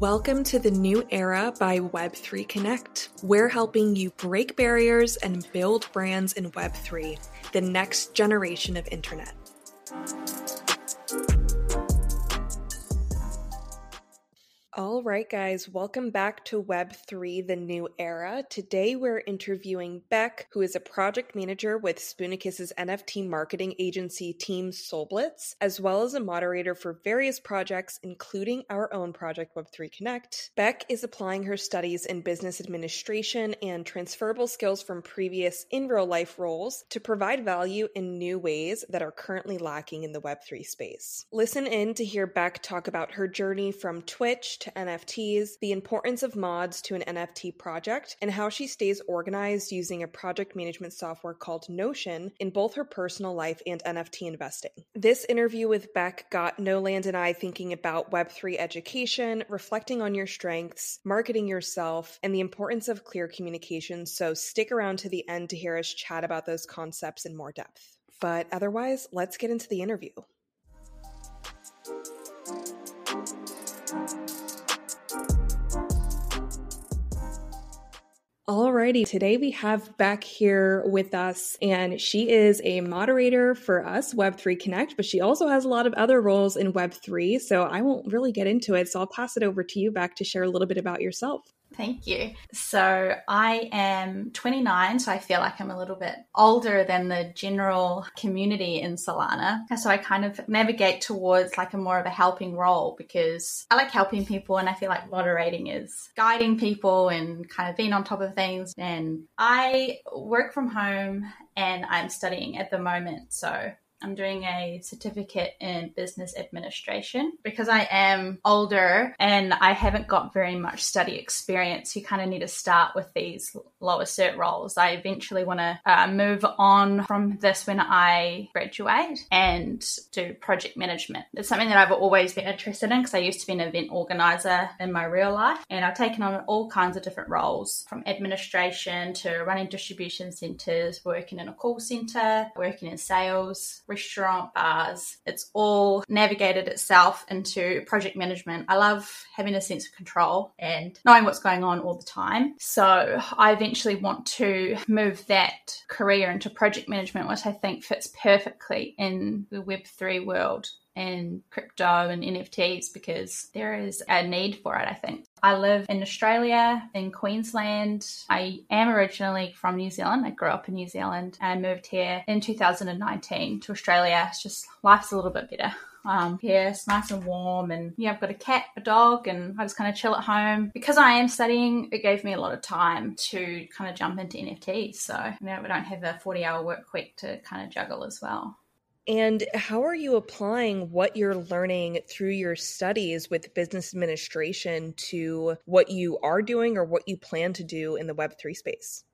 Welcome to the new era by Web3 Connect. We're helping you break barriers and build brands in Web3, the next generation of internet. All right, guys, welcome back to Web3, the new era. Today we're interviewing Bec, who is a project manager with Spoonicus's NFT marketing agency team Solblitz, as well as a moderator for various projects, including our own project Web3 Connect. Bec is applying her studies in business administration and transferable skills from previous in real life roles to provide value in new ways that are currently lacking in the Web3 space. Listen in to hear Bec talk about her journey from Twitch to NFTs, the importance of mods to an NFT project, and how she stays organized using a project management software called Notion in both her personal life and NFT investing. This interview with Bec got Noland and I thinking about Web3 education, reflecting on your strengths, marketing yourself, and the importance of clear communication. So stick around to the end to hear us chat about those concepts in more depth. But otherwise, let's get into the interview. Alrighty, today we have Bec here with us, and she is a moderator for us, Web3 Connect, but she also has a lot of other roles in Web3. So I won't really get into it. So I'll pass it over to you, Bec, to share a little bit about yourself. Thank you. So I am 29, so I feel like I'm a little bit older than the general community in Solana. So I kind of navigate towards like a more of a helping role because I like helping people and I feel like moderating is guiding people and kind of being on top of things. And I work from home and I'm studying at the moment. So I'm doing a certificate in business administration because I am older and I haven't got very much study experience. You kind of need to start with these lower cert roles. I eventually want to uh, move on from this when I graduate and do project management. It's something that I've always been interested in because I used to be an event organizer in my real life and I've taken on all kinds of different roles from administration to running distribution centers, working in a call center, working in sales restaurant, bars. It's all navigated itself into project management. I love having a sense of control and knowing what's going on all the time. So I eventually want to move that career into project management, which I think fits perfectly in the Web3 world and crypto and NFTs because there is a need for it, I think. I live in Australia, in Queensland. I am originally from New Zealand. I grew up in New Zealand and moved here in 2019 to Australia. It's just life's a little bit better. Um, here it's nice and warm, and yeah, I've got a cat, a dog, and I just kind of chill at home. Because I am studying, it gave me a lot of time to kind of jump into NFTs. So you know, we don't have a 40 hour work week to kind of juggle as well. And how are you applying what you're learning through your studies with business administration to what you are doing or what you plan to do in the Web3 space?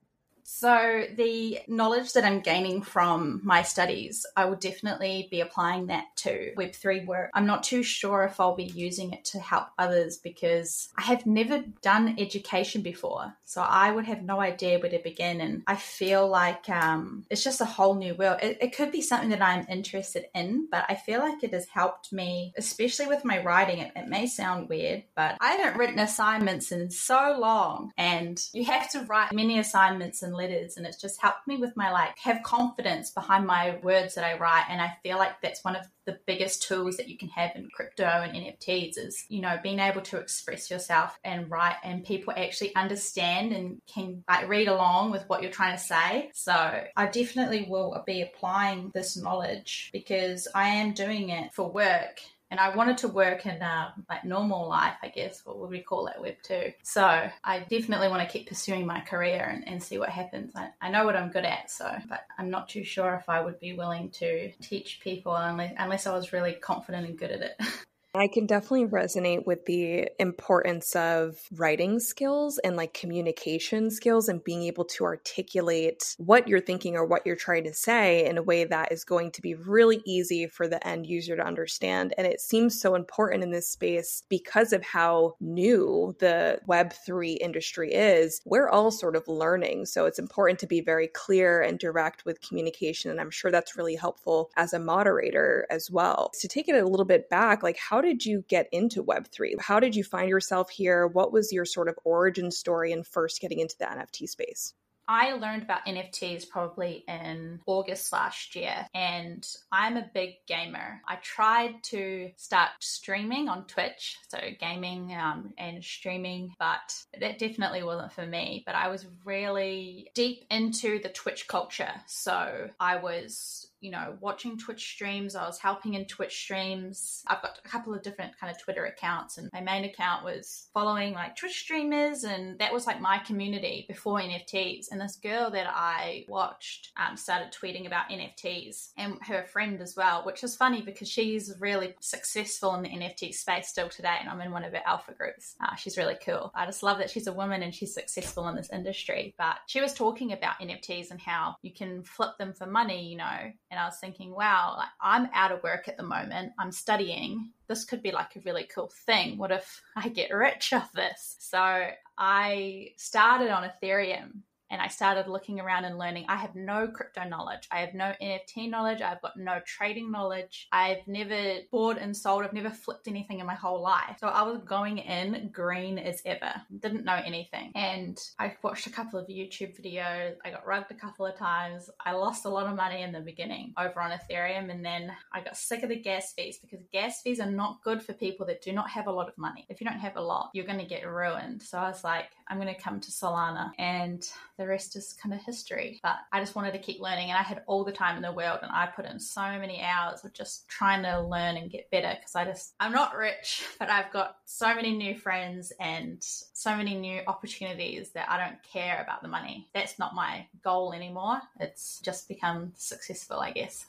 So, the knowledge that I'm gaining from my studies, I will definitely be applying that to Web3 work. I'm not too sure if I'll be using it to help others because I have never done education before. So, I would have no idea where to begin. And I feel like um, it's just a whole new world. It, it could be something that I'm interested in, but I feel like it has helped me, especially with my writing. It, it may sound weird, but I haven't written assignments in so long. And you have to write many assignments and letters and it's just helped me with my like have confidence behind my words that I write and I feel like that's one of the biggest tools that you can have in crypto and NFTs is you know being able to express yourself and write and people actually understand and can like read along with what you're trying to say. So I definitely will be applying this knowledge because I am doing it for work and I wanted to work in uh, like normal life, I guess, what would we call it, Web two. So I definitely want to keep pursuing my career and, and see what happens. I, I know what I'm good at, so but I'm not too sure if I would be willing to teach people unless unless I was really confident and good at it. I can definitely resonate with the importance of writing skills and like communication skills and being able to articulate what you're thinking or what you're trying to say in a way that is going to be really easy for the end user to understand. And it seems so important in this space because of how new the Web3 industry is. We're all sort of learning. So it's important to be very clear and direct with communication. And I'm sure that's really helpful as a moderator as well. To take it a little bit back, like how did you get into Web3? How did you find yourself here? What was your sort of origin story in first getting into the NFT space? I learned about NFTs probably in August last year, and I'm a big gamer. I tried to start streaming on Twitch, so gaming um, and streaming, but that definitely wasn't for me. But I was really deep into the Twitch culture, so I was you know, watching Twitch streams. I was helping in Twitch streams. I've got a couple of different kind of Twitter accounts, and my main account was following like Twitch streamers, and that was like my community before NFTs. And this girl that I watched um, started tweeting about NFTs, and her friend as well, which is funny because she's really successful in the NFT space still today, and I'm in one of her alpha groups. Uh, she's really cool. I just love that she's a woman and she's successful in this industry. But she was talking about NFTs and how you can flip them for money, you know, and I was thinking, wow, I'm out of work at the moment. I'm studying. This could be like a really cool thing. What if I get rich off this? So I started on Ethereum and I started looking around and learning. I have no crypto knowledge. I have no NFT knowledge. I've got no trading knowledge. I've never bought and sold. I've never flipped anything in my whole life. So I was going in green as ever. Didn't know anything. And I watched a couple of YouTube videos. I got rugged a couple of times. I lost a lot of money in the beginning over on Ethereum. And then I got sick of the gas fees because gas fees are not good for people that do not have a lot of money. If you don't have a lot, you're going to get ruined. So I was like, I'm going to come to Solana. And the rest is kind of history. But I just wanted to keep learning, and I had all the time in the world, and I put in so many hours of just trying to learn and get better because I just, I'm not rich, but I've got so many new friends and so many new opportunities that I don't care about the money. That's not my goal anymore. It's just become successful, I guess.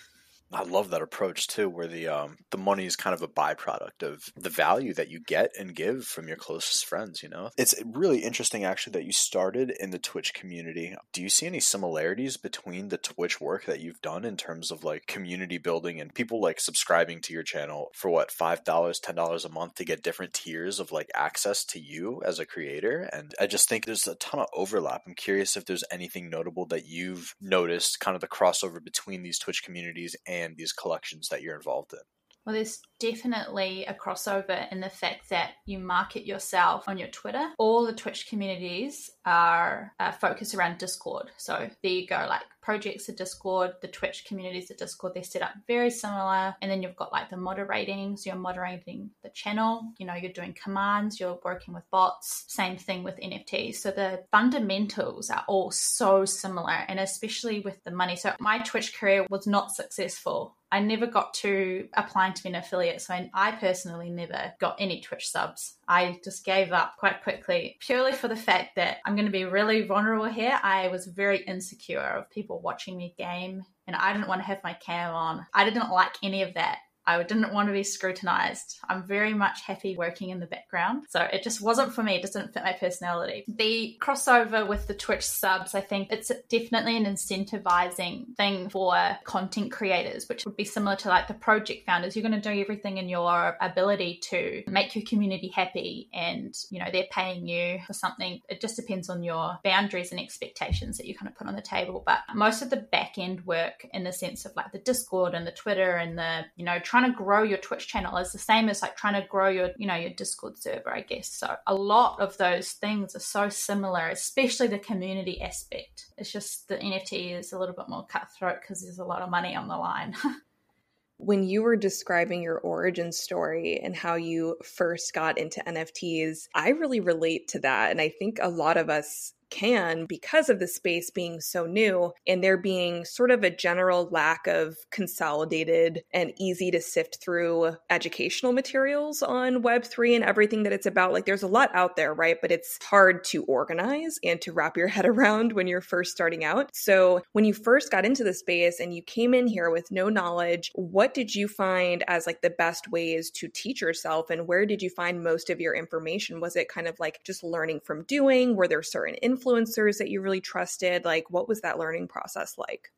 I love that approach too, where the um, the money is kind of a byproduct of the value that you get and give from your closest friends. You know, it's really interesting actually that you started in the Twitch community. Do you see any similarities between the Twitch work that you've done in terms of like community building and people like subscribing to your channel for what five dollars, ten dollars a month to get different tiers of like access to you as a creator? And I just think there's a ton of overlap. I'm curious if there's anything notable that you've noticed, kind of the crossover between these Twitch communities and these collections that you're involved in? Well, there's definitely a crossover in the fact that you market yourself on your Twitter. All the Twitch communities are uh, focused around Discord. So there you go, like projects are Discord, the Twitch communities are Discord. They're set up very similar. And then you've got like the moderating. So you're moderating the channel, you know, you're doing commands, you're working with bots. Same thing with NFTs. So the fundamentals are all so similar, and especially with the money. So my Twitch career was not successful I never got to applying to be an affiliate. So I, I, personally never got any Twitch subs. I just gave up quite quickly purely for the fact that I'm going to be really vulnerable here. I was very insecure of people watching me game and I didn't want to have my cam on. I didn't like any of that. I didn't want to be scrutinized. I'm very much happy working in the background. So it just wasn't for me. It didn't fit my personality. The crossover with the Twitch subs, I think it's definitely an incentivizing thing for content creators, which would be similar to like the project founders. You're going to do everything in your ability to make your community happy and, you know, they're paying you for something. It just depends on your boundaries and expectations that you kind of put on the table. But most of the back end work in the sense of like the Discord and the Twitter and the, you know, trying to grow your Twitch channel is the same as like trying to grow your, you know, your Discord server, I guess. So a lot of those things are so similar, especially the community aspect. It's just the NFT is a little bit more cutthroat because there's a lot of money on the line. when you were describing your origin story and how you first got into NFTs, I really relate to that. And I think a lot of us can because of the space being so new and there being sort of a general lack of consolidated and easy to sift through educational materials on Web3 and everything that it's about. Like there's a lot out there, right? But it's hard to organize and to wrap your head around when you're first starting out. So when you first got into the space and you came in here with no knowledge, what did you find as like the best ways to teach yourself and where did you find most of your information? Was it kind of like just learning from doing? Were there certain influences influencers that you really trusted? Like, what was that learning process like?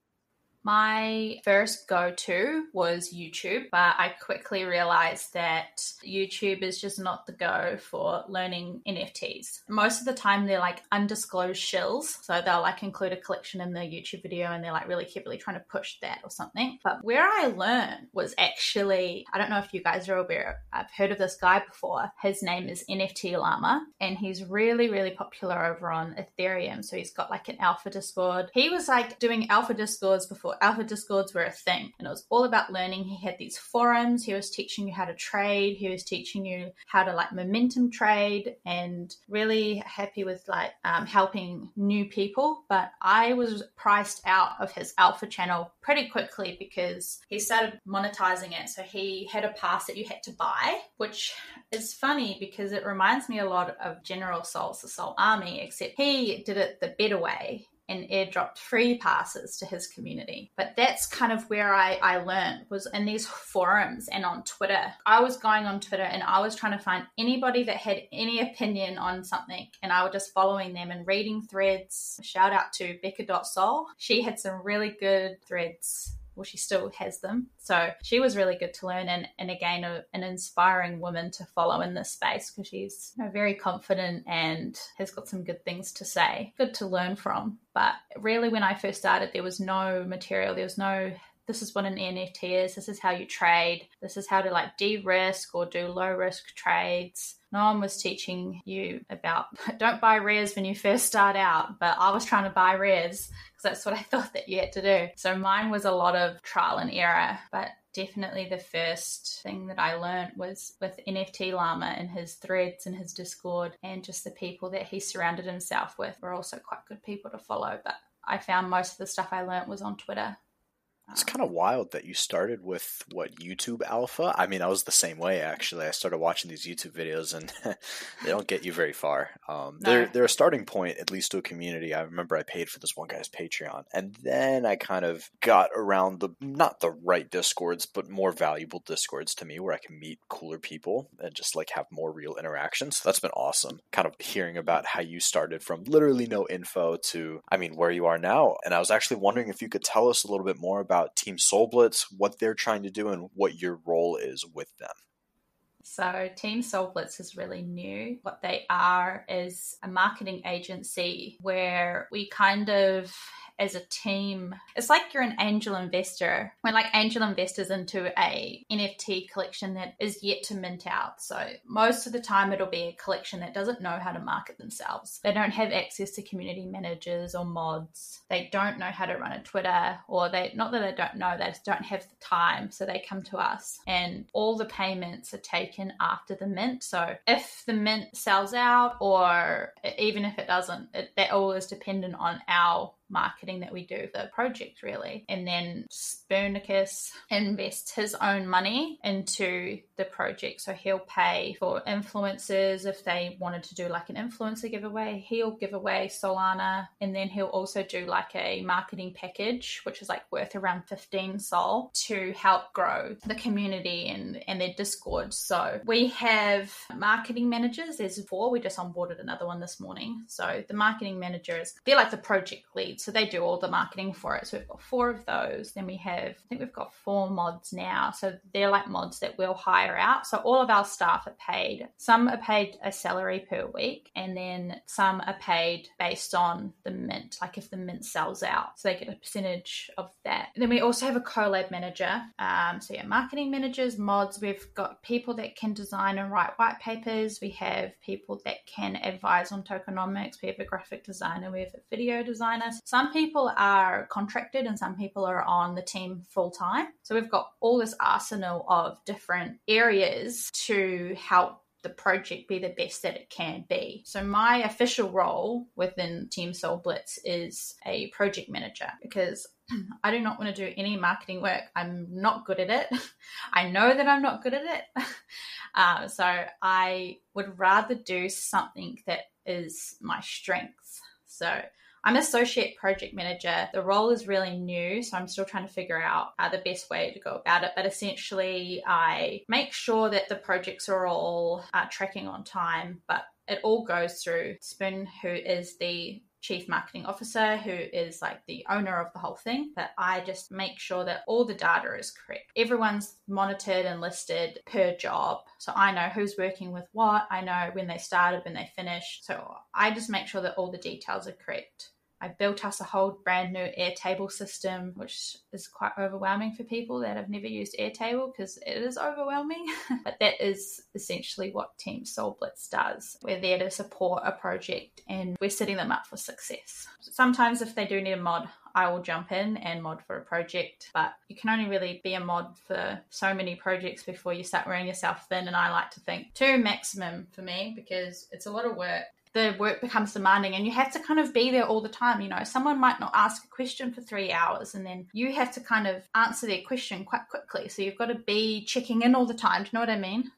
My first go to was YouTube, but I quickly realized that YouTube is just not the go for learning NFTs. Most of the time, they're like undisclosed shills. So they'll like include a collection in their YouTube video and they're like really carefully trying to push that or something. But where I learned was actually, I don't know if you guys are aware, I've heard of this guy before. His name is NFT Llama and he's really, really popular over on Ethereum. So he's got like an alpha Discord. He was like doing alpha Discords before alpha Discords were a thing. And it was all about learning. He had these forums. He was teaching you how to trade. He was teaching you how to like momentum trade and really happy with like um, helping new people. But I was priced out of his alpha channel pretty quickly because he started monetizing it. So he had a pass that you had to buy, which is funny because it reminds me a lot of General Soul's the Soul Army, except he did it the better way and airdropped free passes to his community. But that's kind of where I, I learned was in these forums and on Twitter. I was going on Twitter and I was trying to find anybody that had any opinion on something and I was just following them and reading threads. Shout out to Becca.sol. She had some really good threads well, she still has them. So she was really good to learn, and, and again, a, an inspiring woman to follow in this space because she's you know, very confident and has got some good things to say. Good to learn from. But really, when I first started, there was no material, there was no this is what an NFT is, this is how you trade, this is how to like de risk or do low risk trades. No one was teaching you about don't buy rares when you first start out, but I was trying to buy rares because that's what I thought that you had to do. So mine was a lot of trial and error, but definitely the first thing that I learned was with NFT Llama and his threads and his Discord and just the people that he surrounded himself with were also quite good people to follow. But I found most of the stuff I learned was on Twitter. It's kind of wild that you started with what YouTube Alpha. I mean, I was the same way actually. I started watching these YouTube videos, and they don't get you very far. Um, no. They're they're a starting point, at least to a community. I remember I paid for this one guy's Patreon, and then I kind of got around the not the right discords, but more valuable discords to me, where I can meet cooler people and just like have more real interactions. So that's been awesome. Kind of hearing about how you started from literally no info to, I mean, where you are now. And I was actually wondering if you could tell us a little bit more about about Team Solblitz, what they're trying to do, and what your role is with them. So, Team Solblitz is really new. What they are is a marketing agency where we kind of as a team. It's like you're an angel investor. When like angel investors into a NFT collection that is yet to mint out. So most of the time it'll be a collection that doesn't know how to market themselves. They don't have access to community managers or mods. They don't know how to run a Twitter or they not that they don't know, they just don't have the time. So they come to us and all the payments are taken after the mint. So if the mint sells out or even if it doesn't, it, that all is dependent on our marketing that we do the project really. And then Spoonicus invests his own money into the project. So he'll pay for influencers if they wanted to do like an influencer giveaway he'll give away solana. And then he'll also do like a marketing package which is like worth around 15 sol to help grow the community and and their discord. So we have marketing managers. There's four. We just onboarded another one this morning. So the marketing managers they're like the project lead so they do all the marketing for it. So we've got four of those. Then we have, I think we've got four mods now. So they're like mods that we'll hire out. So all of our staff are paid. Some are paid a salary per week, and then some are paid based on the mint, like if the mint sells out. So they get a percentage of that. And then we also have a collab manager. Um, so yeah, marketing managers, mods. We've got people that can design and write white papers. We have people that can advise on tokenomics. We have a graphic designer. We have a video designer some people are contracted and some people are on the team full time. So we've got all this arsenal of different areas to help the project be the best that it can be. So my official role within Team Solblitz is a project manager because I do not want to do any marketing work. I'm not good at it. I know that I'm not good at it. Uh, so I would rather do something that is my strength. So I'm associate project manager. The role is really new, so I'm still trying to figure out uh, the best way to go about it. But essentially, I make sure that the projects are all uh, tracking on time, but it all goes through Spoon, who is the chief marketing officer who is like the owner of the whole thing, but I just make sure that all the data is correct. Everyone's monitored and listed per job. So I know who's working with what, I know when they started, when they finished. So I just make sure that all the details are correct. I built us a whole brand new Airtable system, which is quite overwhelming for people that have never used Airtable because it is overwhelming. but that is essentially what Team Solblitz does. We're there to support a project and we're setting them up for success. Sometimes, if they do need a mod, I will jump in and mod for a project, but you can only really be a mod for so many projects before you start wearing yourself thin. And I like to think two maximum for me because it's a lot of work the work becomes demanding and you have to kind of be there all the time. You know, someone might not ask a question for three hours and then you have to kind of answer their question quite quickly. So you've got to be checking in all the time. Do you know what I mean?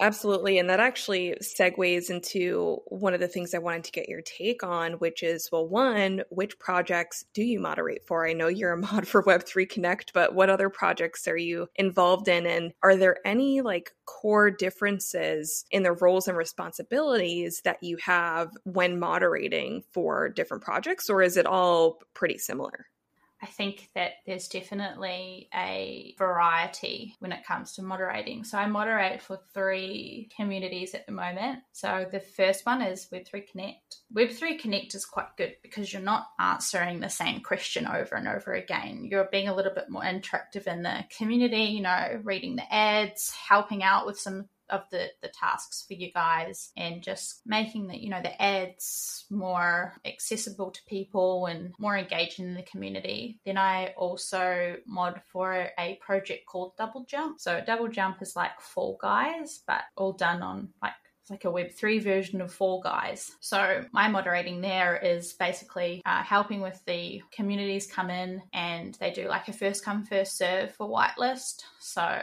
Absolutely. And that actually segues into one of the things I wanted to get your take on, which is well, one, which projects do you moderate for? I know you're a mod for Web3 Connect, but what other projects are you involved in? And are there any like core differences in the roles and responsibilities that you have when moderating for different projects, or is it all pretty similar? I think that there's definitely a variety when it comes to moderating. So I moderate for three communities at the moment. So the first one is Web3 Connect. Web3 Connect is quite good because you're not answering the same question over and over again. You're being a little bit more interactive in the community, you know, reading the ads, helping out with some of the the tasks for you guys and just making the you know the ads more accessible to people and more engaging in the community then i also mod for a project called double jump so double jump is like fall guys but all done on like like a Web3 version of Fall Guys. So, my moderating there is basically uh, helping with the communities come in and they do like a first come, first serve for whitelist. So,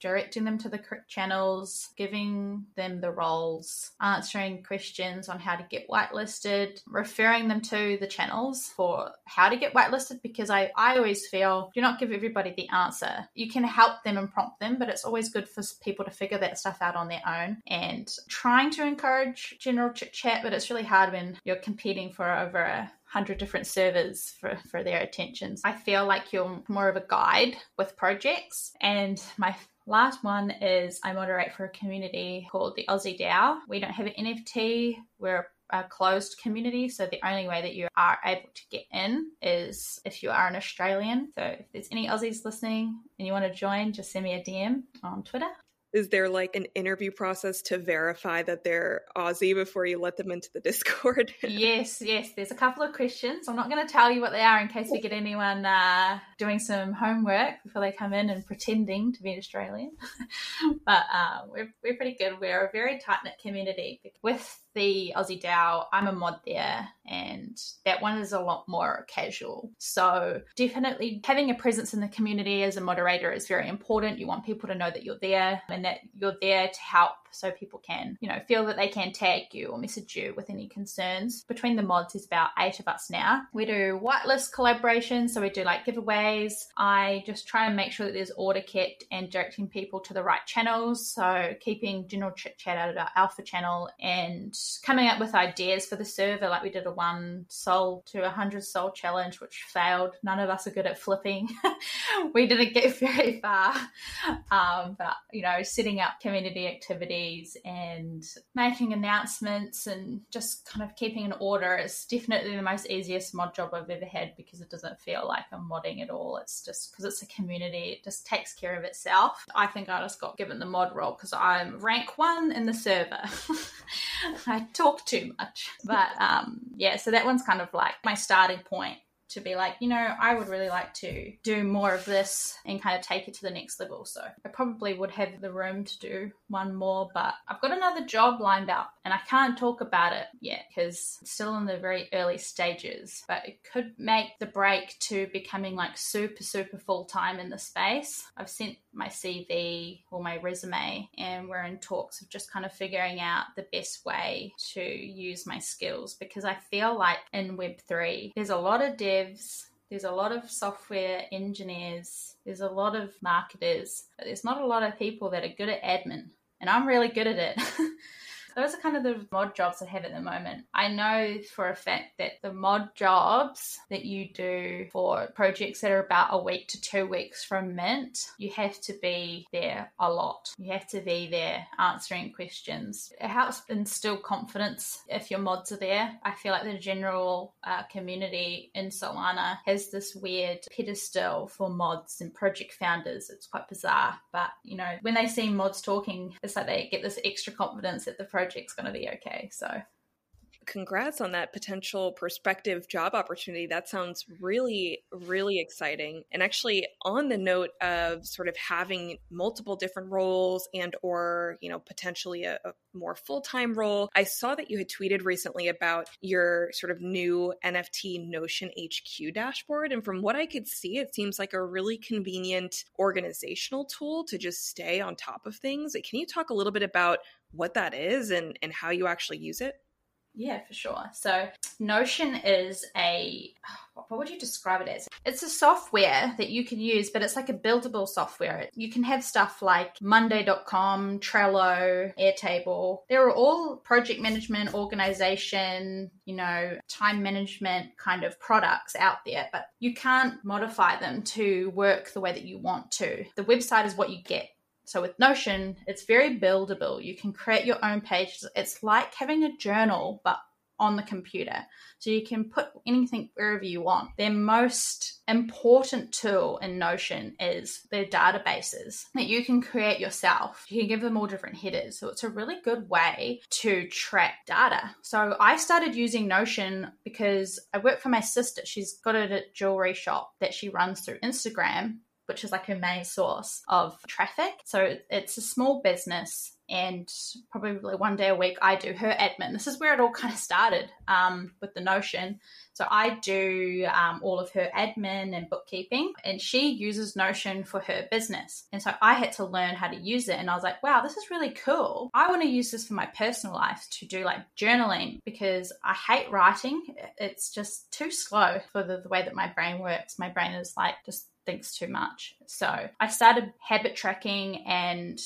directing them to the channels, giving them the roles, answering questions on how to get whitelisted, referring them to the channels for how to get whitelisted because I, I always feel do not give everybody the answer. You can help them and prompt them, but it's always good for people to figure that stuff out on their own and trying to encourage general chit chat, but it's really hard when you're competing for over a hundred different servers for, for their attentions. I feel like you're more of a guide with projects and my Last one is I moderate for a community called the Aussie DAO. We don't have an NFT. We're a closed community, so the only way that you are able to get in is if you are an Australian. So if there's any Aussies listening and you want to join, just send me a DM on Twitter is there like an interview process to verify that they're Aussie before you let them into the Discord? yes, yes. There's a couple of questions. I'm not going to tell you what they are in case we get anyone uh, doing some homework before they come in and pretending to be an Australian. but uh, we're, we're pretty good. We're a very tight knit community with the Aussie DAO, I'm a mod there, and that one is a lot more casual. So, definitely having a presence in the community as a moderator is very important. You want people to know that you're there and that you're there to help so people can, you know, feel that they can tag you or message you with any concerns. Between the mods, there's about eight of us now. We do whitelist collaborations, so we do like giveaways. I just try and make sure that there's order kept and directing people to the right channels. So keeping general chit chat out of our alpha channel and coming up with ideas for the server. Like we did a one sol to a hundred sol challenge, which failed. None of us are good at flipping. we didn't get very far. Um, but you know, setting up community activities and making announcements and just kind of keeping an order is definitely the most easiest mod job I've ever had because it doesn't feel like I'm modding at all. It's just because it's a community, it just takes care of itself. I think I just got given the mod role because I'm rank one in the server. I talk too much. But um, yeah, so that one's kind of like my starting point to be like, you know, I would really like to do more of this and kind of take it to the next level. So I probably would have the room to do one more, but I've got another job lined up and I can't talk about it yet because it's still in the very early stages. But it could make the break to becoming like super, super full time in the space. I've sent my CV or my resume, and we're in talks of just kind of figuring out the best way to use my skills because I feel like in Web3, there's a lot of devs, there's a lot of software engineers, there's a lot of marketers, but there's not a lot of people that are good at admin, and I'm really good at it. those are kind of the mod jobs I have at the moment. I know for a fact that the mod jobs that you do for projects that are about a week to two weeks from Mint, you have to be there a lot. You have to be there answering questions. It helps instill confidence if your mods are there. I feel like the general uh, community in Solana has this weird pedestal for mods and project founders. It's quite bizarre, but you know, when they see mods talking, it's like they get this extra confidence that the project's going to be okay. So congrats on that potential prospective job opportunity. That sounds really, really exciting. And actually, on the note of sort of having multiple different roles and or, you know, potentially a, a more full-time role, I saw that you had tweeted recently about your sort of new NFT Notion HQ dashboard. And from what I could see, it seems like a really convenient organizational tool to just stay on top of things. Can you talk a little bit about what that is and, and how you actually use it? Yeah, for sure. So, Notion is a what would you describe it as? It's a software that you can use, but it's like a buildable software. You can have stuff like Monday.com, Trello, Airtable. They're all project management, organization, you know, time management kind of products out there, but you can't modify them to work the way that you want to. The website is what you get. So with Notion, it's very buildable. You can create your own pages. It's like having a journal, but on the computer. So you can put anything wherever you want. Their most important tool in Notion is their databases that you can create yourself. You can give them all different headers. So it's a really good way to track data. So I started using Notion because I work for my sister. She's got a jewelry shop that she runs through Instagram which is like her main source of traffic. So it's a small business and probably one day a week I do her admin. This is where it all kind of started um, with the Notion. So I do um, all of her admin and bookkeeping, and she uses Notion for her business. And so I had to learn how to use it, and I was like, wow, this is really cool. I want to use this for my personal life to do like journaling because I hate writing. It's just too slow for the, the way that my brain works. My brain is like just thinks too much. So I started habit tracking and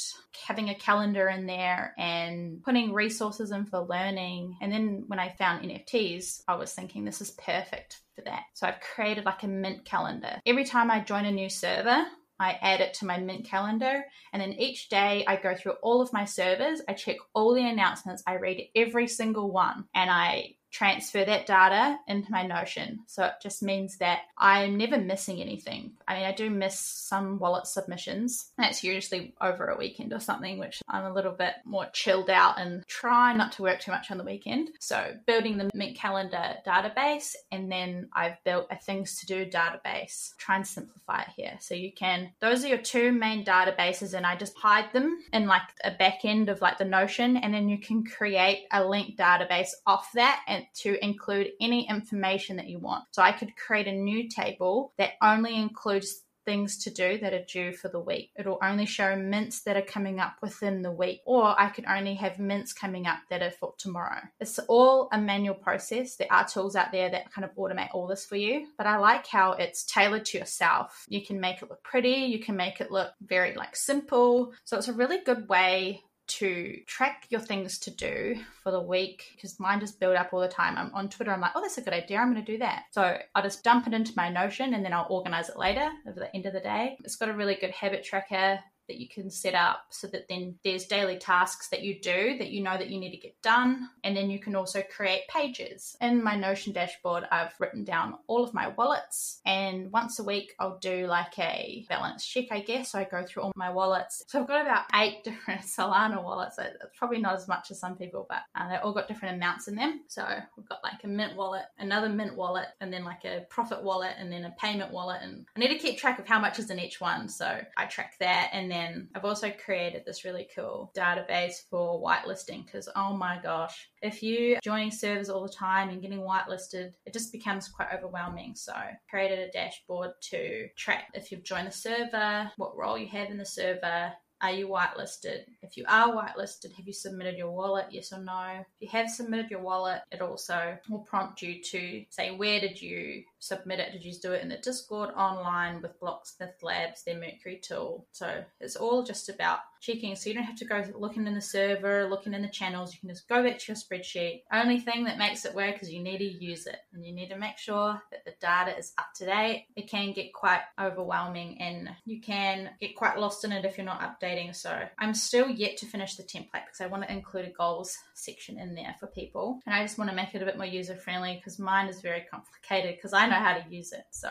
having a calendar in there and putting resources in for learning. And then when I found NFTs, I was thinking this is perfect for that. So I've created like a mint calendar. Every time I join a new server, I add it to my Mint calendar. And then each day I go through all of my servers, I check all the announcements, I read every single one, and I transfer that data into my Notion. So it just means that I'm never missing anything. I mean, I do miss some wallet submissions. That's usually over a weekend or something, which I'm a little bit more chilled out and try not to work too much on the weekend. So building the Mint Calendar database, and then I've built a things to do database. Try and simplify it here. So you can, those are your two main databases, and I just hide them in like a back end of like the Notion, and then you can create a linked database off that and to include any information that you want. So I could create a new table that only includes things to do that are due for the week. It'll only show mints that are coming up within the week, or I could only have mints coming up that are for tomorrow. It's all a manual process. There are tools out there that kind of automate all this for you, but I like how it's tailored to yourself. You can make it look pretty, you can make it look very like simple. So it's a really good way to track your things to do for the week because mine just build up all the time. I'm on Twitter, I'm like, oh, that's a good idea. I'm going to do that. So I'll just dump it into my Notion and then I'll organize it later at the end of the day. It's got a really good habit tracker that you can set up so that then there's daily tasks that you do that you know that you need to get done. And then you can also create pages. In my Notion dashboard, I've written down all of my wallets. And once a week, I'll do like a balance check, I guess. So I go through all my wallets. So I've got about eight different Solana wallets. It's probably not as much as some people, but uh, they've all got different amounts in them. So we've got like a mint wallet, another mint wallet, and then like a profit wallet, and then a payment wallet. And I need to keep track of how much is in each one. So I track that. And then I've also created this really cool database for whitelisting because, oh my gosh, if you are joining servers all the time and getting whitelisted, it just becomes quite overwhelming. So, created a dashboard to track if you've joined the server, what role you have in the server, are you whitelisted? If you are whitelisted, have you submitted your wallet? Yes or no? If you have submitted your wallet, it also will prompt you to say, where did you submit it? Did you do it in the Discord online with Blocksmith Labs, their Mercury tool? So it's all just about checking. So you don't have to go looking in the server, looking in the channels. You can just go back to your spreadsheet. Only thing that makes it work is you need to use it and you need to make sure that the data is up to date. It can get quite overwhelming and you can get quite lost in it if you're not updating. So I'm still yet to finish the template because I want to include a goals section in there for people. And I just want to make it a bit more user friendly because mine is very complicated because I know how to use it. So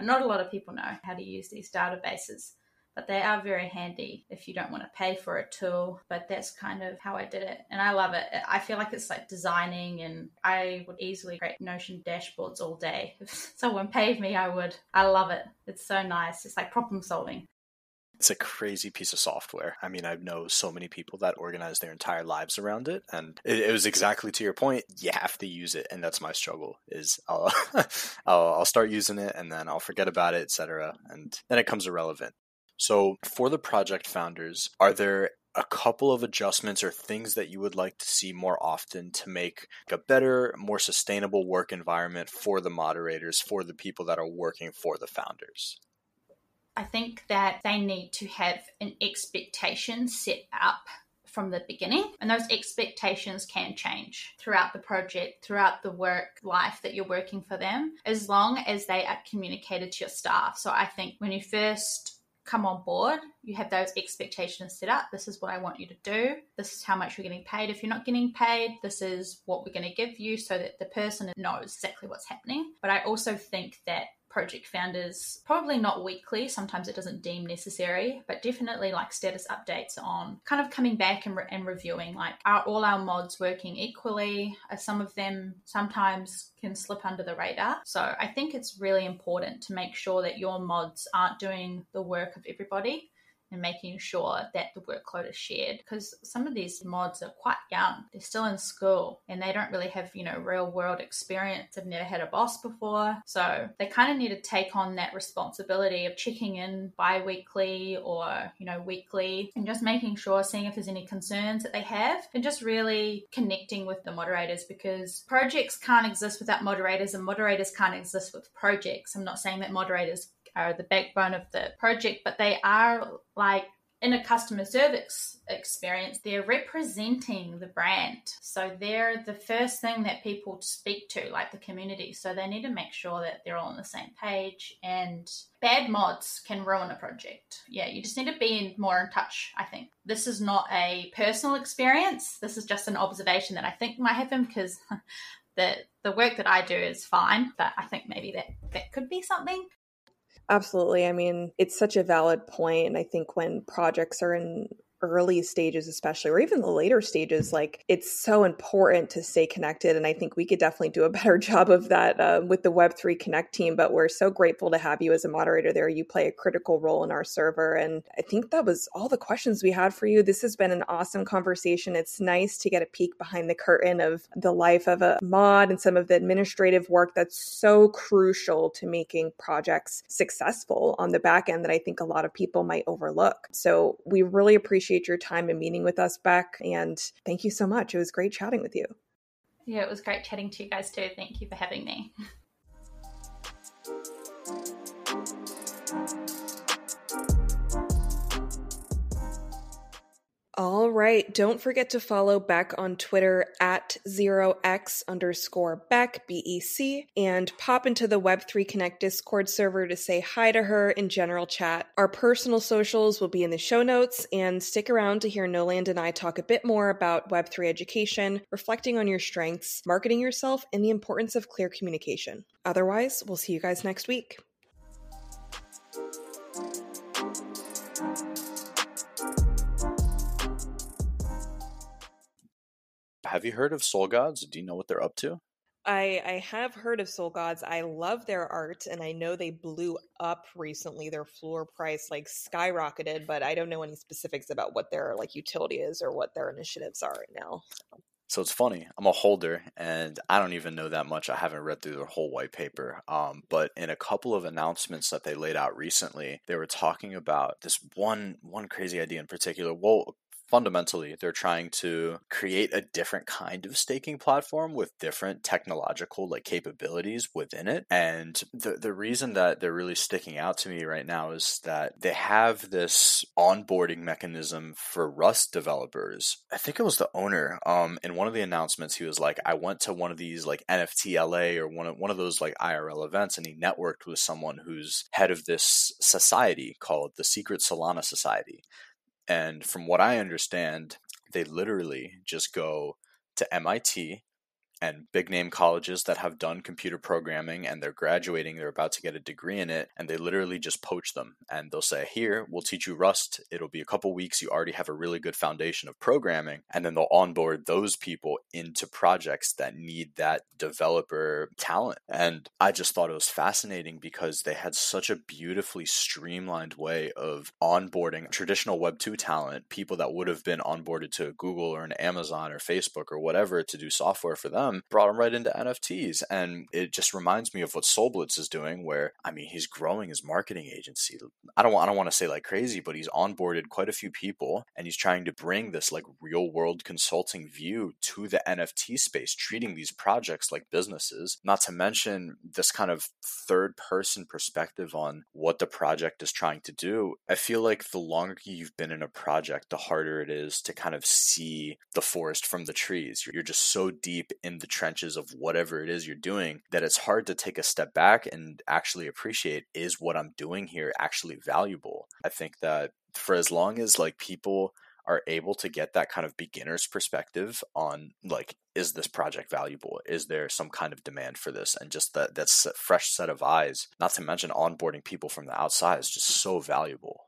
not a lot of people know how to use these databases but they are very handy if you don't want to pay for a tool. But that's kind of how I did it. And I love it. I feel like it's like designing, and I would easily create Notion dashboards all day. If someone paid me, I would. I love it. It's so nice. It's like problem solving. It's a crazy piece of software. I mean, I know so many people that organize their entire lives around it, and it, it was exactly to your point. You have to use it, and that's my struggle. Is I'll, I'll, I'll start using it, and then I'll forget about it, etc., and then it comes irrelevant. So, for the project founders, are there a couple of adjustments or things that you would like to see more often to make a better, more sustainable work environment for the moderators, for the people that are working for the founders? I think that they need to have an expectation set up from the beginning. And those expectations can change throughout the project, throughout the work life that you're working for them, as long as they are communicated to your staff. So I think when you first come on board, you have those expectations set up. This is what I want you to do. This is how much you're getting paid. If you're not getting paid, this is what we're going to give you so that the person knows exactly what's happening. But I also think that project founders, probably not weekly, sometimes it doesn't deem necessary, but definitely like status updates on kind of coming back and, re- and reviewing like, are all our mods working equally? Are some of them sometimes can slip under the radar? So I think it's really important to make sure that your mods aren't doing the work of everybody and making sure that the workload is shared because some of these mods are quite young. They're still in school and they don't really have you know real world experience. They've never had a boss before. So they kind of need to take on that responsibility of checking in bi-weekly or you know weekly and just making sure seeing if there's any concerns that they have and just really connecting with the moderators because projects can't exist without moderators and moderators can't exist with projects. I'm not saying that moderators are the backbone of the project, but they are like in a customer service experience, they're representing the brand. So they're the first thing that people speak to, like the community. So they need to make sure that they're all on the same page. And bad mods can ruin a project. Yeah, you just need to be more in touch, I think. This is not a personal experience. This is just an observation that I think might happen because the the work that I do is fine, but I think maybe that that could be something. Absolutely. I mean, it's such a valid point. I think when projects are in early stages especially or even the later stages like it's so important to stay connected and i think we could definitely do a better job of that uh, with the web3 connect team but we're so grateful to have you as a moderator there. You play a critical role in our server and i think that was all the questions we had for you. This has been an awesome conversation. It's nice to get a peek behind the curtain of the life of a mod and some of the administrative work that's so crucial to making projects successful on the back end that i think a lot of people might overlook. So we really appreciate appreciate your time and meeting with us, Bec. And thank you so much. It was great chatting with you. Yeah, it was great chatting to you guys too. Thank you for having me. All right. Don't forget to follow Bec on Twitter at 0x underscore Bec, B E C, and pop into the Web3 Connect Discord server to say hi to her in general chat. Our personal socials will be in the show notes, and stick around to hear Noland and I talk a bit more about Web3 education, reflecting on your strengths, marketing yourself, and the importance of clear communication. Otherwise, we'll see you guys next week. Have you heard of SolGods? Do you know what they're up to? I I have heard of SolGods. I love their art and I know they blew up recently. Their floor price like skyrocketed, but I don't know any specifics about what their like utility is or what their initiatives are right now. So it's funny. I'm a holder, and I don't even know that much. I haven't read through their whole white paper. Um, but in a couple of announcements that they laid out recently, they were talking about this one one crazy idea in particular. Well, fundamentally they're trying to create a different kind of staking platform with different technological like capabilities within it and the the reason that they're really sticking out to me right now is that they have this onboarding mechanism for Rust developers. I think it was the owner um in one of the announcements he was like I went to one of these like NFT LA or one of one of those like IRL events and he networked with someone who's head of this society called the Secret Solana Society. And from what I understand, they literally just go to MIT and big name colleges that have done computer programming and they're graduating, they're about to get a degree in it, and they literally just poach them. And they'll say, Here, we'll teach you Rust. It'll be a couple weeks. You already have a really good foundation of programming. And then they'll onboard those people into projects that need that developer talent. And I just thought it was fascinating because they had such a beautifully streamlined way of onboarding traditional Web 2 talent, people that would have been onboarded to Google or an Amazon or Facebook or whatever to do software for them them, brought him right into NFTs. And it just reminds me of what Solblitz is doing, where I mean he's growing his marketing agency. I don't I don't want to say like crazy, but he's onboarded quite a few people and he's trying to bring this like real world consulting view to the NFT space, treating these projects like businesses, not to mention this kind of third person perspective on what the project is trying to do. I feel like the longer you've been in a project, the harder it is to kind of see the forest from the trees. You're just so deep in the trenches of whatever it is you're doing that it's hard to take a step back and actually appreciate is what I'm doing here actually valuable. I think that for as long as like people are able to get that kind of beginner's perspective on like is this project valuable? Is there some kind of demand for this? And just that that's a fresh set of eyes not to mention onboarding people from the outside is just so valuable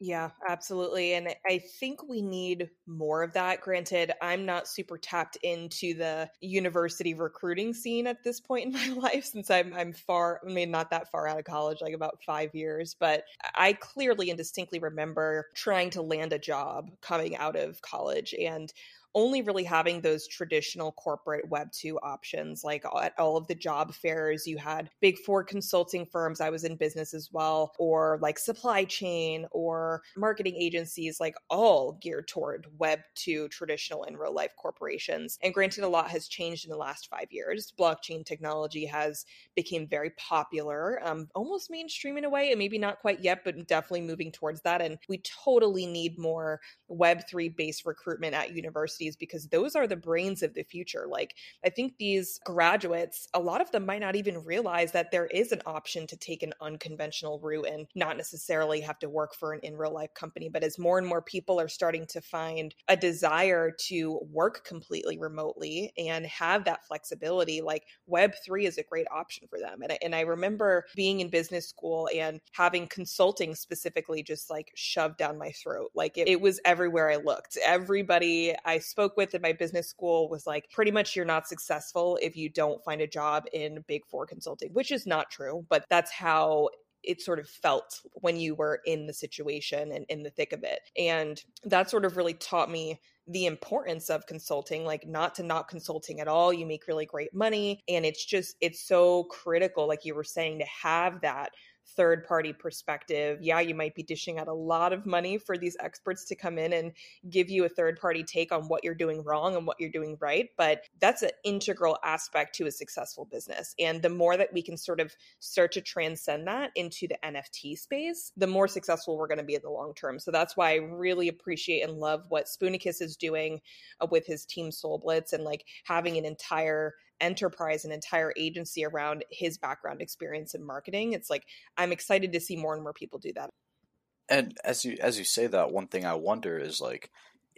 yeah, absolutely. And I think we need more of that. Granted, I'm not super tapped into the university recruiting scene at this point in my life since I'm I'm far I mean not that far out of college, like about 5 years, but I clearly and distinctly remember trying to land a job coming out of college and only really having those traditional corporate Web 2 options. Like at all of the job fairs, you had big four consulting firms. I was in business as well, or like supply chain or marketing agencies, like all geared toward Web 2 traditional in real life corporations. And granted, a lot has changed in the last five years. Blockchain technology has became very popular, um, almost mainstream in a way, and maybe not quite yet, but definitely moving towards that. And we totally need more Web3 based recruitment at universities because those are the brains of the future. Like, I think these graduates, a lot of them might not even realize that there is an option to take an unconventional route and not necessarily have to work for an in real life company. But as more and more people are starting to find a desire to work completely remotely and have that flexibility, like Web3 is a great option for them. And I, and I remember being in business school and having consulting specifically just like shoved down my throat. Like, it, it was everywhere I looked. Everybody I spoke with in my business school was like, pretty much you're not successful if you don't find a job in big four consulting, which is not true, but that's how it sort of felt when you were in the situation and in the thick of it. And that sort of really taught me the importance of consulting like not to not consulting at all you make really great money and it's just it's so critical like you were saying to have that third party perspective. Yeah, you might be dishing out a lot of money for these experts to come in and give you a third party take on what you're doing wrong and what you're doing right. But that's an integral aspect to a successful business. And the more that we can sort of start to transcend that into the NFT space, the more successful we're going to be in the long term. So that's why I really appreciate and love what Sp00n1cus is doing uh, with his team Solblitz and like having an entire enterprise an entire agency around his background experience in marketing it's like i'm excited to see more and more people do that. And as you as you say that one thing i wonder is like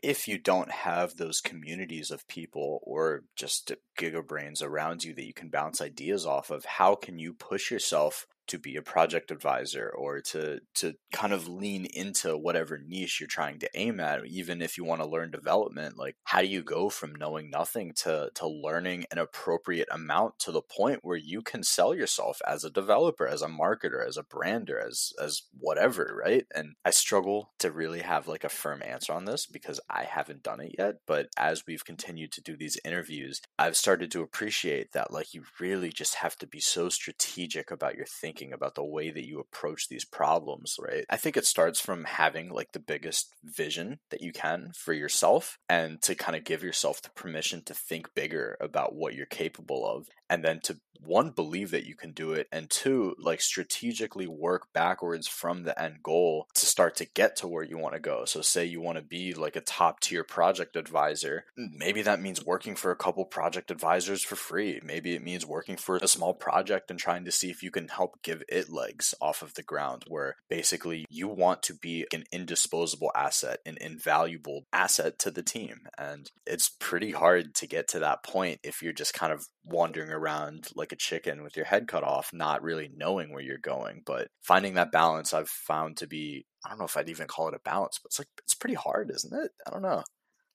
if you don't have those communities of people or just giga brains around you that you can bounce ideas off of how can you push yourself to be a project advisor or to to kind of lean into whatever niche you're trying to aim at even if you want to learn development like how do you go from knowing nothing to to learning an appropriate amount to the point where you can sell yourself as a developer as a marketer as a brander as as whatever right? And i struggle to really have like a firm answer on this because i haven't done it yet but as we've continued to do these interviews i've started to appreciate that like you really just have to be so strategic about your thinking thinking about the way that you approach these problems, right? I think it starts from having like the biggest vision that you can for yourself and to kind of give yourself the permission to think bigger about what you're capable of and then to one believe that you can do it and two like strategically work backwards from the end goal to start to get to where you want to go. So say you want to be like a top tier project advisor maybe that means working for a couple project advisors for free. Maybe it means working for a small project and trying to see if you can help give it legs off of the ground where basically you want to be an indisposable asset an invaluable asset to the team. And it's pretty hard to get to that point if you're just kind of wandering around like a chicken with your head cut off, not really knowing where you're going. But finding that balance, I've found to be I don't know if I'd even call it a balance, but it's like it's pretty hard, isn't it? I don't know.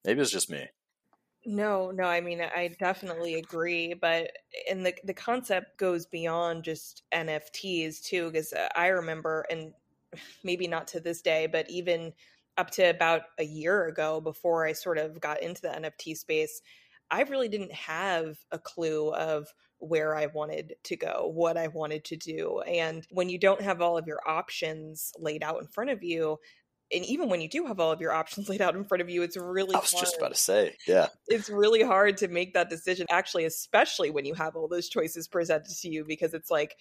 Maybe it's just me. No, no, I mean I definitely agree, but and the the concept goes beyond just NFTs too because uh, I remember and maybe not to this day, but even up to about a year ago before I sort of got into the NFT space, I really didn't have a clue of where I wanted to go, what I wanted to do. And when you don't have all of your options laid out in front of you, and even when you do have all of your options laid out in front of you, it's really I was hard. just about to say, yeah. It's really hard to make that decision, actually, especially when you have all those choices presented to you, because it's like,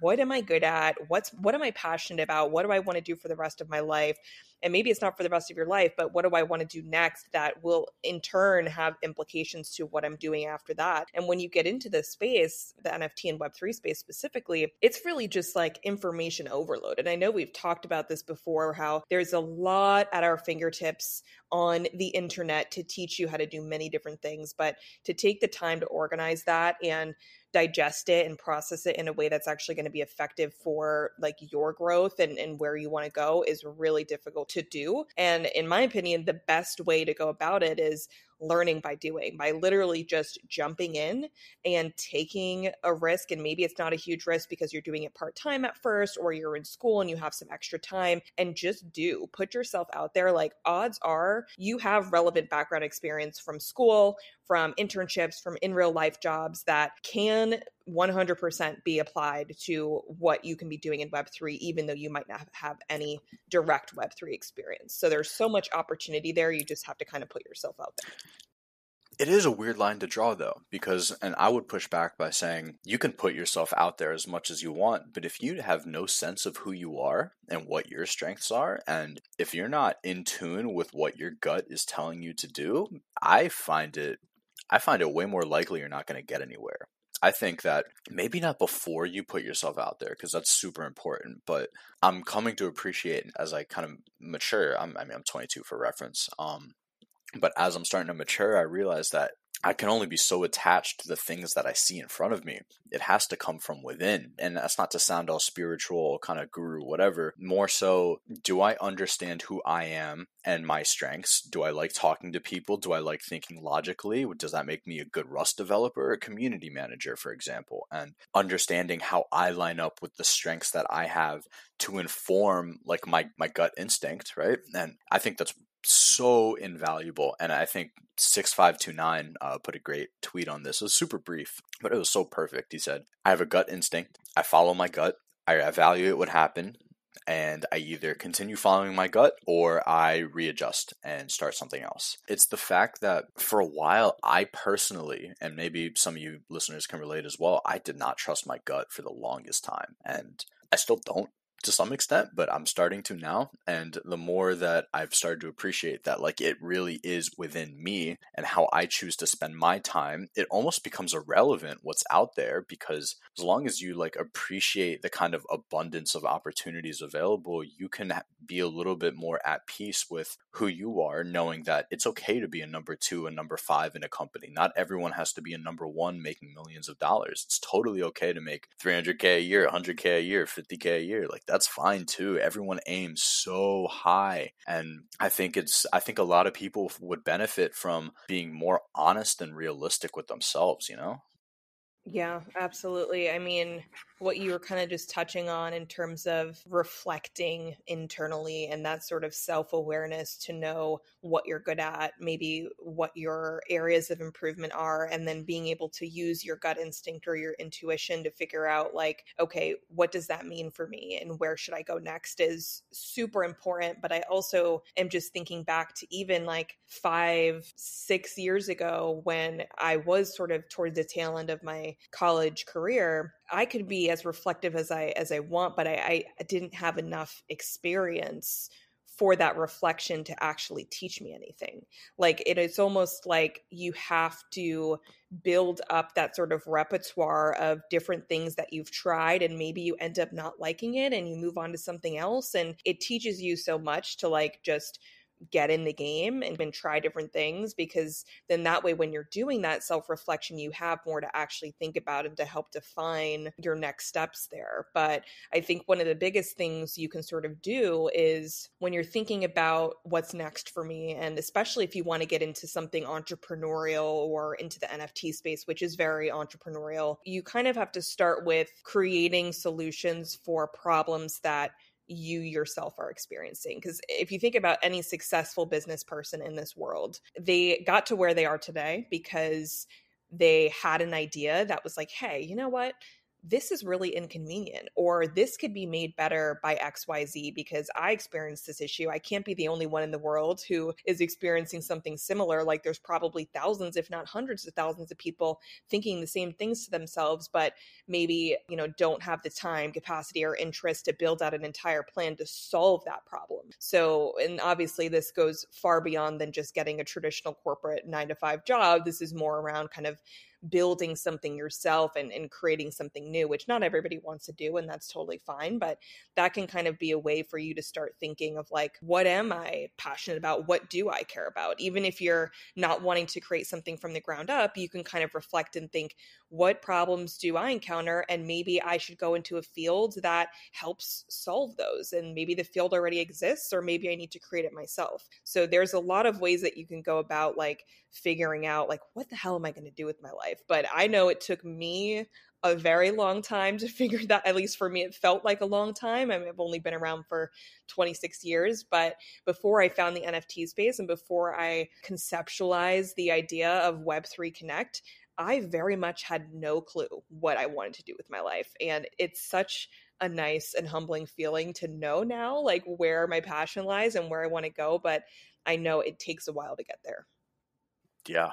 what am I good at? What's what am I passionate about? What do I want to do for the rest of my life? And maybe it's not for the rest of your life, but what do I want to do next that will in turn have implications to what I'm doing after that? And when you get into this space, the NFT and Web3 space specifically, it's really just like information overload. And I know we've talked about this before how there's a lot at our fingertips on the internet to teach you how to do many different things, but to take the time to organize that and digest it and process it in a way that's actually going to be effective for like your growth and, and where you want to go is really difficult to do. And in my opinion, the best way to go about it is learning by doing, by literally just jumping in and taking a risk. And maybe it's not a huge risk because you're doing it part time at first, or you're in school and you have some extra time, and just do put yourself out there. Like, odds are you have relevant background experience from school, from internships, from in real life jobs that can 100% be applied to what you can be doing in Web3, even though you might not have any direct Web3 experience. So there's so much opportunity there. You just have to kind of put yourself out there. It is a weird line to draw, though, because, and I would push back by saying you can put yourself out there as much as you want, but if you have no sense of who you are and what your strengths are, and if you're not in tune with what your gut is telling you to do, I find it. I find it way more likely you're not going to get anywhere. I think that maybe not before you put yourself out there because that's super important. But I'm coming to appreciate as I kind of mature. I'm, I mean, I'm 22 for reference. Um, but as I'm starting to mature, I realize that I can only be so attached to the things that I see in front of me. It has to come from within. And that's not to sound all spiritual, kind of guru, whatever. More so, do I understand who I am and my strengths? Do I like talking to people? Do I like thinking logically? Does that make me a good Rust developer, a community manager, for example? And understanding how I line up with the strengths that I have to inform like my my gut instinct, right? And I think that's so invaluable. And I think 6529 uh, put a great tweet on this. It was super brief, but it was so perfect. He said, I have a gut instinct. I follow my gut. I evaluate what happened. And I either continue following my gut or I readjust and start something else. It's the fact that for a while, I personally, and maybe some of you listeners can relate as well, I did not trust my gut for the longest time. And I still don't to some extent, but I'm starting to now. And the more that I've started to appreciate that, like it really is within me and how I choose to spend my time, it almost becomes irrelevant what's out there because as long as you like appreciate the kind of abundance of opportunities available, you can be a little bit more at peace with who you are, knowing that it's okay to be a number two, a number five in a company. Not everyone has to be a number one making millions of dollars. It's totally okay to make 300K a year, 100K a year, 50K a year. Like that's fine too. Everyone aims so high. And I think it's, I think a lot of people would benefit from being more honest and realistic with themselves, you know? Yeah, absolutely. I mean, what you were kind of just touching on in terms of reflecting internally and that sort of self awareness to know what you're good at, maybe what your areas of improvement are, and then being able to use your gut instinct or your intuition to figure out, like, okay, what does that mean for me and where should I go next is super important. But I also am just thinking back to even like five, six years ago when I was sort of towards the tail end of my college career. I could be as reflective as I as I want, but I, I didn't have enough experience for that reflection to actually teach me anything. Like it is almost like you have to build up that sort of repertoire of different things that you've tried and maybe you end up not liking it and you move on to something else and it teaches you so much to like just get in the game and, and try different things because then that way when you're doing that self-reflection you have more to actually think about and to help define your next steps there. But i think one of the biggest things you can sort of do is when you're thinking about what's next for me and especially if you want to get into something entrepreneurial or into the nft space which is very entrepreneurial you kind of have to start with creating solutions for problems that you yourself are experiencing. Because if you think about any successful business person in this world, they got to where they are today because they had an idea that was like, hey, you know what? This is really inconvenient or this could be made better by xyz because i experienced this issue. I can't be the only one in the world who is experiencing something similar. Like there's probably thousands if not hundreds of thousands of people thinking the same things to themselves but maybe you know don't have the time capacity or interest to build out an entire plan to solve that problem. So and obviously this goes far beyond than just getting a traditional corporate 9 to 5 job. This is more around kind of building something yourself and, and creating something new, which not everybody wants to do, and that's totally fine. But that can kind of be a way for you to start thinking of like, what am I passionate about? What do I care about? Even if you're not wanting to create something from the ground up, you can kind of reflect and think, what problems do I encounter? And maybe I should go into a field that helps solve those. And maybe the field already exists, or maybe I need to create it myself. So there's a lot of ways that you can go about like figuring out like what the hell am I going to do with my life? But I know it took me a very long time to figure that at least for me it felt like a long time. I have only been around for 26 years but before i found the nft space and before i conceptualized the idea of web3 connect i very much had no clue what i wanted to do with my life. And it's such a nice and humbling feeling to know now like where my passion lies and where i want to go but i know it takes a while to get there yeah,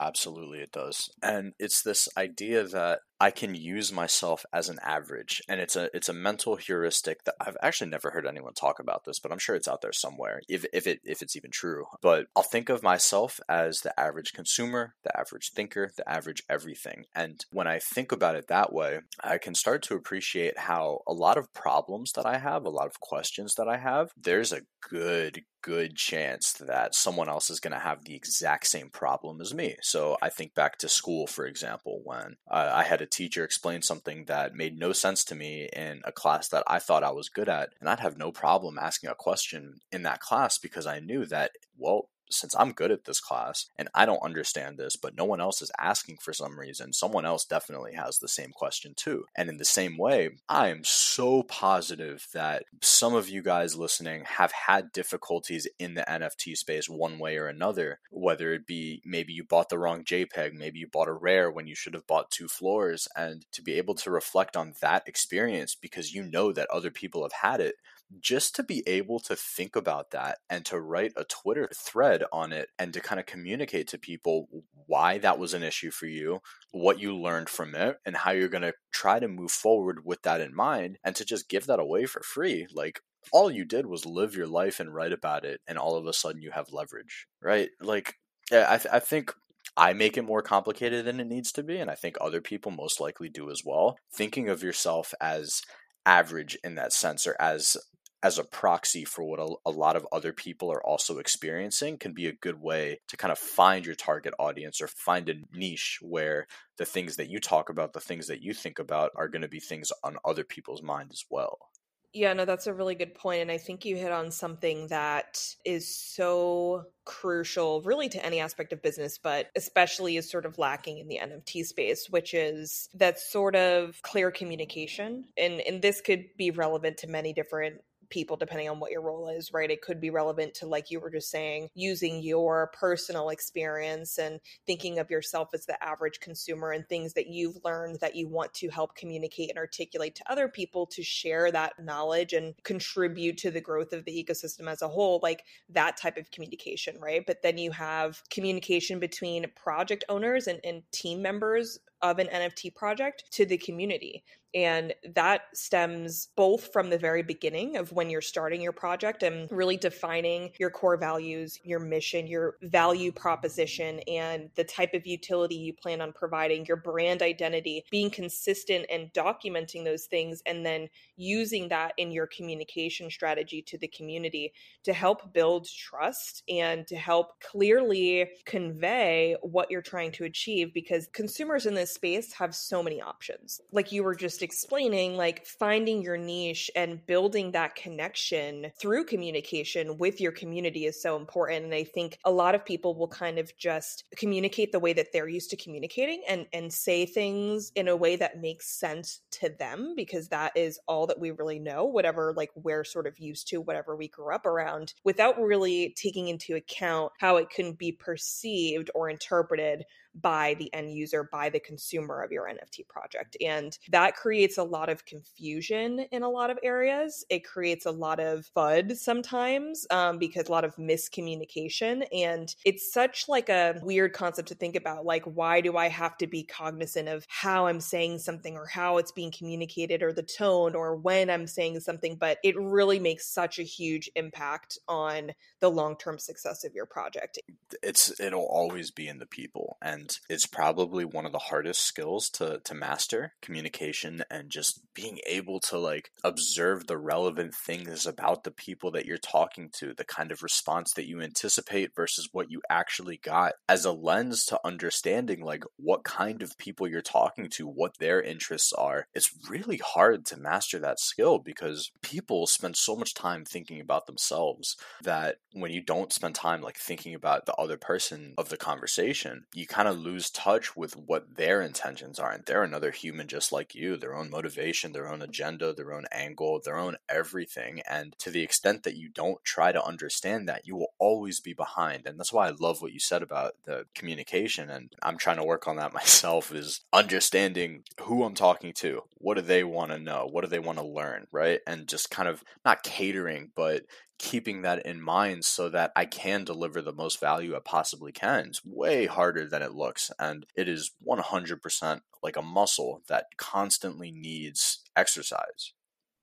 absolutely it does. And it's this idea that I can use myself as an average. And it's a it's a mental heuristic that I've actually never heard anyone talk about this, but I'm sure it's out there somewhere, if if it if it's even true. But I'll think of myself as the average consumer, the average thinker, the average everything. And when I think about it that way, I can start to appreciate how a lot of problems that I have, a lot of questions that I have, there's a good good chance that someone else is going to have the exact same problem as me. So I think back to school, for example, when uh, I had a teacher explain something that made no sense to me in a class that I thought I was good at, and I'd have no problem asking a question in that class because I knew that, well, since I'm good at this class and I don't understand this, but no one else is asking for some reason, someone else definitely has the same question too. And in the same way, I am so positive that some of you guys listening have had difficulties in the NFT space one way or another, whether it be maybe you bought the wrong JPEG, maybe you bought a rare when you should have bought two floors, and to be able to reflect on that experience because you know that other people have had it just to be able to think about that and to write a Twitter thread on it and to kind of communicate to people why that was an issue for you, what you learned from it, and how you're going to try to move forward with that in mind and to just give that away for free. Like, all you did was live your life and write about it, and all of a sudden you have leverage, right? Like, I, th- I think I make it more complicated than it needs to be, and I think other people most likely do as well. Thinking of yourself as average in that sense or as as a proxy for what a, a, lot of other people are also experiencing can be a good way to kind of find your target audience or find a niche where the things that you talk about, the things that you think about are going to be things on other people's mind as well. Yeah, no, that's a really good point. And I think you hit on something that is so crucial, really, to any aspect of business, but especially is sort of lacking in the NFT space, which is that sort of clear communication. And, and this could be relevant to many different people depending on what your role is, right? It could be relevant to, like you were just saying, using your personal experience and thinking of yourself as the average consumer and things that you've learned that you want to help communicate and articulate to other people to share that knowledge and contribute to the growth of the ecosystem as a whole, like that type of communication, right? But then you have communication between project owners and, and team members of an NFT project to the community. And that stems both from the very beginning of when you're starting your project and really defining your core values, your mission, your value proposition, and the type of utility you plan on providing, your brand identity, being consistent and documenting those things, and then using that in your communication strategy to the community to help build trust and to help clearly convey what you're trying to achieve because consumers in this space have so many options. Like you were just explaining, like finding your niche and building that connection through communication with your community is so important. And I think a lot of people will kind of just communicate the way that they're used to communicating and, and say things in a way that makes sense to them because that is all that we really know, whatever like we're sort of used to, whatever we grew up around, without really taking into account how it can be perceived or interpreted by the end user, by the consumer of your NFT project. And that creates a lot of confusion in a lot of areas. It creates a lot of FUD sometimes um, because a lot of miscommunication. And it's such like a weird concept to think about. Like, why do I have to be cognizant of how I'm saying something or how it's being communicated or the tone or when I'm saying something? But it really makes such a huge impact on the long term success of your project. It's it'll always be in the people and and it's probably one of the hardest skills to to master communication and just being able to like observe the relevant things about the people that you're talking to the kind of response that you anticipate versus what you actually got as a lens to understanding like what kind of people you're talking to what their interests are. It's really hard to master that skill because people spend so much time thinking about themselves that when you don't spend time like thinking about the other person of the conversation you kind of of lose touch with what their intentions are. And they're another human just like you, their own motivation, their own agenda, their own angle, their own everything. And to the extent that you don't try to understand that, you will always be behind. And that's why I love what you said about the communication. And I'm trying to work on that myself is understanding who I'm talking to. What do they want to know? What do they want to learn? Right. And just kind of not catering, but keeping that in mind so that I can deliver the most value I possibly can. It's way harder than it looks. And it is 100% like a muscle that constantly needs exercise.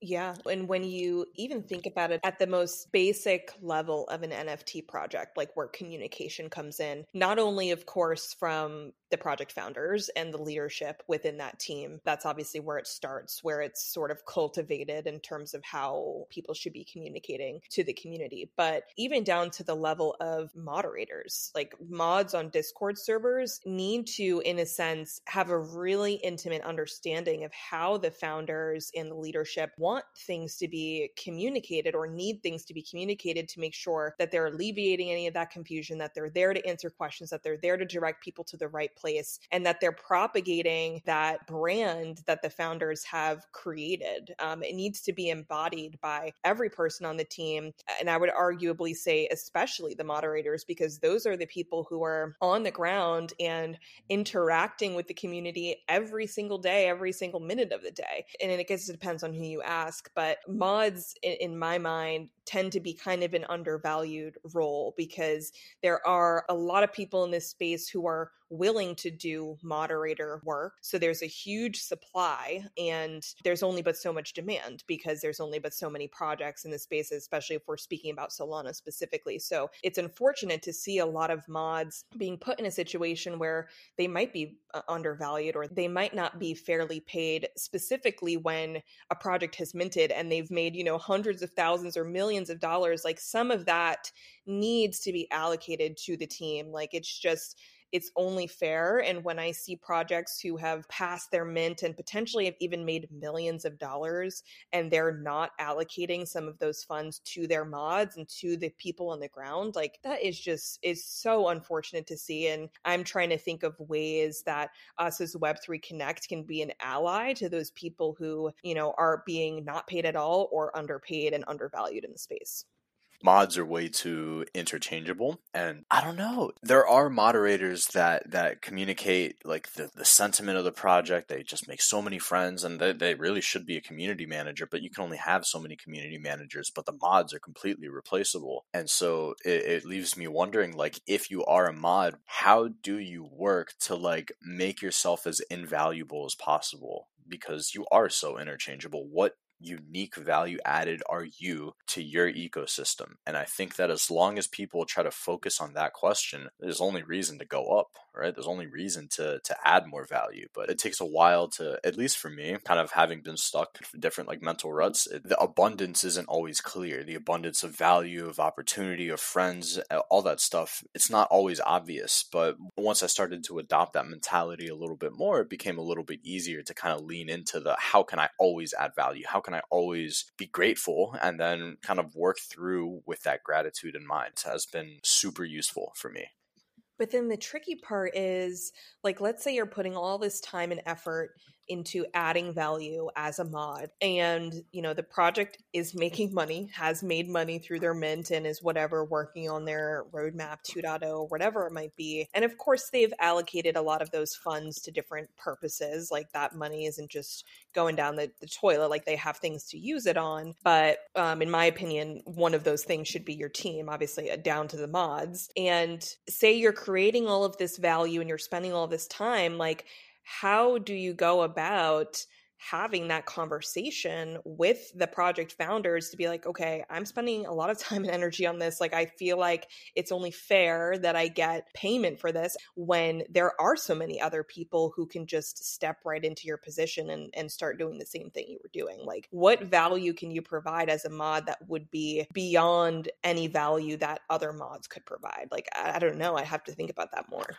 Yeah. And when you even think about it at the most basic level of an NFT project, like where communication comes in, not only, of course, from the project founders and the leadership within that team. That's obviously where it starts, where it's sort of cultivated in terms of how people should be communicating to the community. But even down to the level of moderators, like mods on Discord servers need to, in a sense, have a really intimate understanding of how the founders and the leadership want things to be communicated or need things to be communicated to make sure that they're alleviating any of that confusion, that they're there to answer questions, that they're there to direct people to the right place and that they're propagating that brand that the founders have created. Um, it needs to be embodied by every person on the team. And I would arguably say, especially the moderators, because those are the people who are on the ground and interacting with the community every single day, every single minute of the day. And I guess it depends on who you ask, but mods, in, in my mind, tend to be kind of an undervalued role because there are a lot of people in this space who are willing to do moderator work. So there's a huge supply and there's only but so much demand because there's only but so many projects in the space, especially if we're speaking about Solana specifically. So it's unfortunate to see a lot of mods being put in a situation where they might be uh, undervalued or they might not be fairly paid specifically when a project has minted and they've made, you know, hundreds of thousands or millions of dollars. Like some of that needs to be allocated to the team. Like it's just it's only fair. And when I see projects who have passed their mint and potentially have even made millions of dollars and they're not allocating some of those funds to their mods and to the people on the ground, like that is just is so unfortunate to see. And I'm trying to think of ways that us as Web3 Connect can be an ally to those people who, you know, are being not paid at all or underpaid and undervalued in the space mods are way too interchangeable and i don't know. There are moderators that that communicate like the, the sentiment of the project they just make so many friends and they, they really should be a community manager but you can only have so many community managers but the mods are completely replaceable. And so it, it leaves me wondering like if you are a mod how do you work to like make yourself as invaluable as possible? Because you are so interchangeable. What unique value added are you to your ecosystem? And I think that as long as people try to focus on that question, there's only reason to go up, right? There's only reason to to add more value. But it takes a while to, at least for me, kind of having been stuck in different like mental ruts, the abundance isn't always clear. The abundance of value, of opportunity, of friends, all that stuff, it's not always obvious. But once I started to adopt that mentality a little bit more, it became a little bit easier to kind of lean into the how can I always add value? How can I always be grateful and then kind of work through with that gratitude in mind has been super useful for me. But then the tricky part is like, let's say you're putting all this time and effort into adding value as a mod and you know the project is making money has made money through their mint and is whatever working on their roadmap 2.0 whatever it might be and of course they've allocated a lot of those funds to different purposes like that money isn't just going down the, the toilet like they have things to use it on but um, in my opinion one of those things should be your team obviously uh, down to the mods and say you're creating all of this value and you're spending all this time like how do you go about having that conversation with the project founders to be like, okay, I'm spending a lot of time and energy on this. Like, I feel like it's only fair that I get payment for this when there are so many other people who can just step right into your position and, and start doing the same thing you were doing. Like, what value can you provide as a mod that would be beyond any value that other mods could provide? Like, I, I don't know. I have to think about that more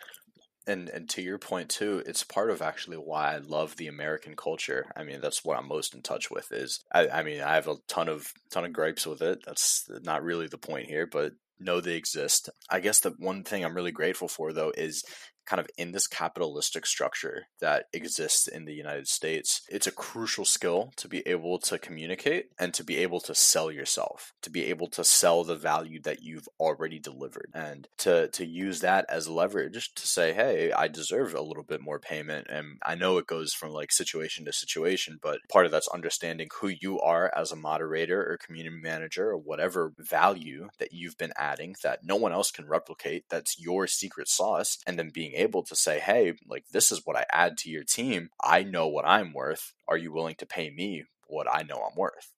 and and to your point too it's part of actually why i love the american culture. I mean that's what i'm most in touch with is i, I mean i have a ton of ton of gripes with it. That's not really the point here but know they exist. I guess the one thing i'm really grateful for though is kind of in this capitalistic structure that exists in the United States, it's a crucial skill to be able to communicate and to be able to sell yourself, to be able to sell the value that you've already delivered and to to use that as leverage to say, "Hey, I deserve a little bit more payment." And I know it goes from like situation to situation, but part of that's understanding who you are as a moderator or community manager or whatever value that you've been adding that no one else can replicate, that's your secret sauce, and then being being able to say, hey, like this is what I add to your team. I know what I'm worth. Are you willing to pay me what I know I'm worth?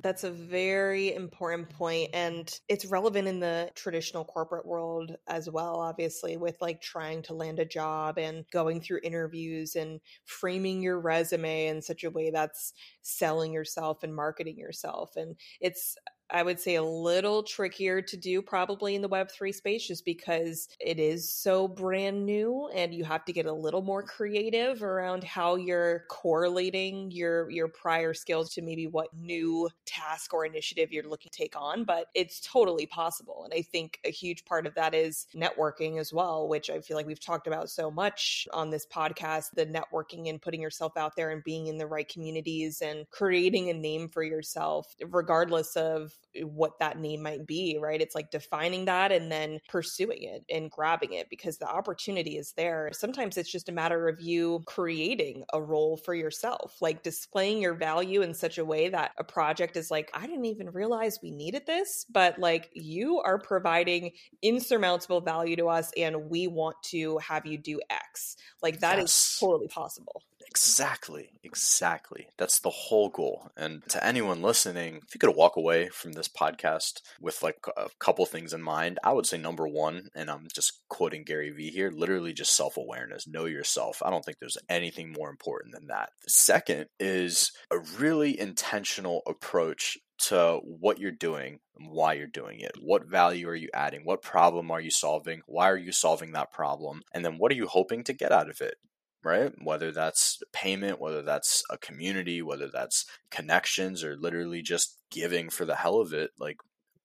That's a very important point and it's relevant in the traditional corporate world as well obviously with like trying to land a job and going through interviews and framing your resume in such a way that's selling yourself and marketing yourself and it's I would say a little trickier to do probably in the Web3 space just because it is so brand new and you have to get a little more creative around how you're correlating your your prior skills to maybe what new task or initiative you're looking to take on, but it's totally possible. And I think a huge part of that is networking as well, which I feel like we've talked about so much on this podcast, the networking and putting yourself out there and being in the right communities and creating a name for yourself regardless of Eh, what that name might be, right? It's like defining that and then pursuing it and grabbing it because the opportunity is there. Sometimes it's just a matter of you creating a role for yourself, like displaying your value in such a way that a project is like, I didn't even realize we needed this, but like you are providing insurmountable value to us and we want to have you do X. Like that yes. is totally possible. Exactly, exactly. That's the whole goal. And to anyone listening, if you could walk away from this podcast with like a couple things in mind, I would say number one, and I'm just quoting Gary Vee here, literally just self awareness, know yourself. I don't think there's anything more important than that. The second is a really intentional approach to what you're doing and why you're doing it. What value are you adding? What problem are you solving? Why are you solving that problem? And then what are you hoping to get out of it? Right? Whether that's payment, whether that's a community, whether that's connections, or literally just giving for the hell of it. Like,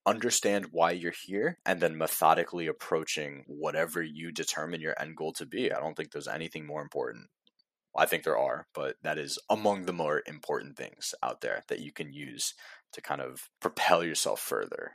understand why you're here and then methodically approaching whatever you determine your end goal to be. I don't think there's anything more important. I think there are, but that is among the more important things out there that you can use to kind of propel yourself further.